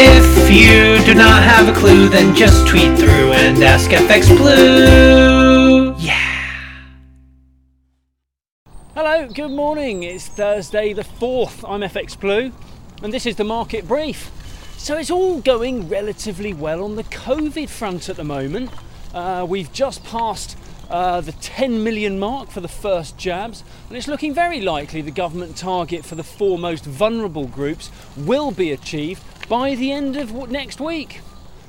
If you do not have a clue, then just tweet through and ask FX Blue. Yeah. Hello, good morning. It's Thursday the 4th. I'm FX Blue, and this is the market brief. So it's all going relatively well on the COVID front at the moment. Uh, we've just passed uh, the 10 million mark for the first jabs, and it's looking very likely the government target for the four most vulnerable groups will be achieved by the end of next week.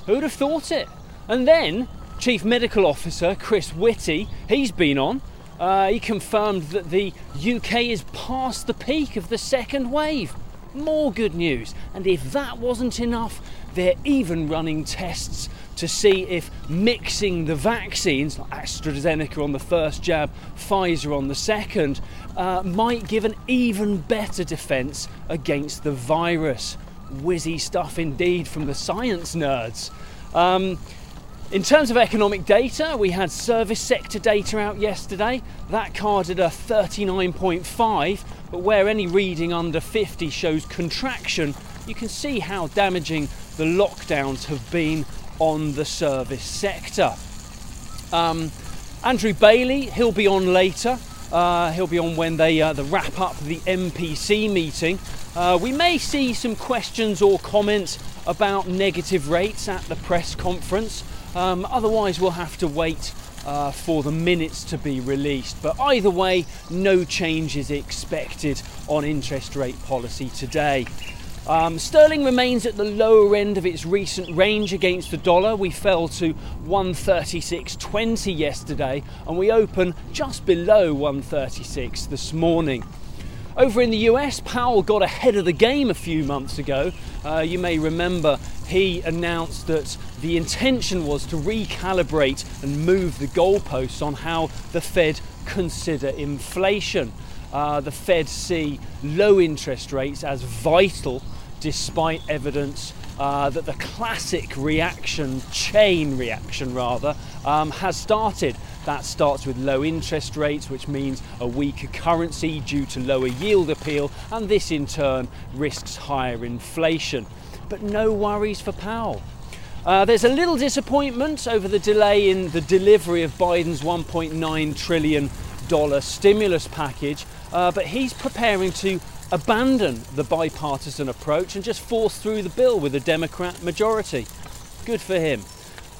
Who'd have thought it? And then, Chief Medical Officer Chris Whitty, he's been on. Uh, he confirmed that the UK is past the peak of the second wave. More good news. And if that wasn't enough, they're even running tests to see if mixing the vaccines, like AstraZeneca on the first jab, Pfizer on the second, uh, might give an even better defence against the virus. Whizzy stuff indeed from the science nerds. Um, in terms of economic data, we had service sector data out yesterday. That carded a 39.5, but where any reading under 50 shows contraction, you can see how damaging the lockdowns have been on the service sector. Um, Andrew Bailey, he'll be on later. Uh, he'll be on when they uh, the wrap up the MPC meeting. Uh, we may see some questions or comments about negative rates at the press conference. Um, otherwise, we'll have to wait uh, for the minutes to be released. But either way, no change is expected on interest rate policy today. Um, sterling remains at the lower end of its recent range against the dollar. We fell to 136.20 yesterday and we open just below 136 this morning. Over in the US, Powell got ahead of the game a few months ago. Uh, you may remember he announced that the intention was to recalibrate and move the goalposts on how the Fed consider inflation. Uh, the Fed see low interest rates as vital despite evidence uh, that the classic reaction, chain reaction rather, um, has started. That starts with low interest rates, which means a weaker currency due to lower yield appeal, and this in turn risks higher inflation. But no worries for Powell. Uh, there's a little disappointment over the delay in the delivery of Biden's 1.9 trillion dollar stimulus package, uh, but he's preparing to abandon the bipartisan approach and just force through the bill with a Democrat majority. Good for him.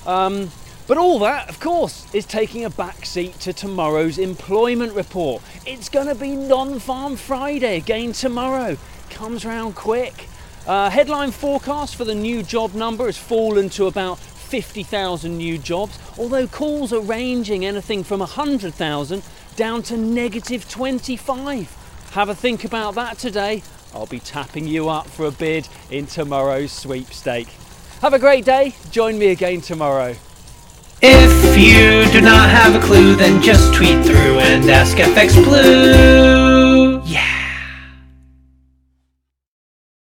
Um, but all that, of course, is taking a back seat to tomorrow's employment report. It's going to be non farm Friday again tomorrow. Comes round quick. Uh, headline forecast for the new job number has fallen to about 50,000 new jobs, although calls are ranging anything from 100,000 down to negative 25. Have a think about that today. I'll be tapping you up for a bid in tomorrow's sweepstake. Have a great day. Join me again tomorrow. If you do not have a clue, then just tweet through and ask FX Blue. Yeah.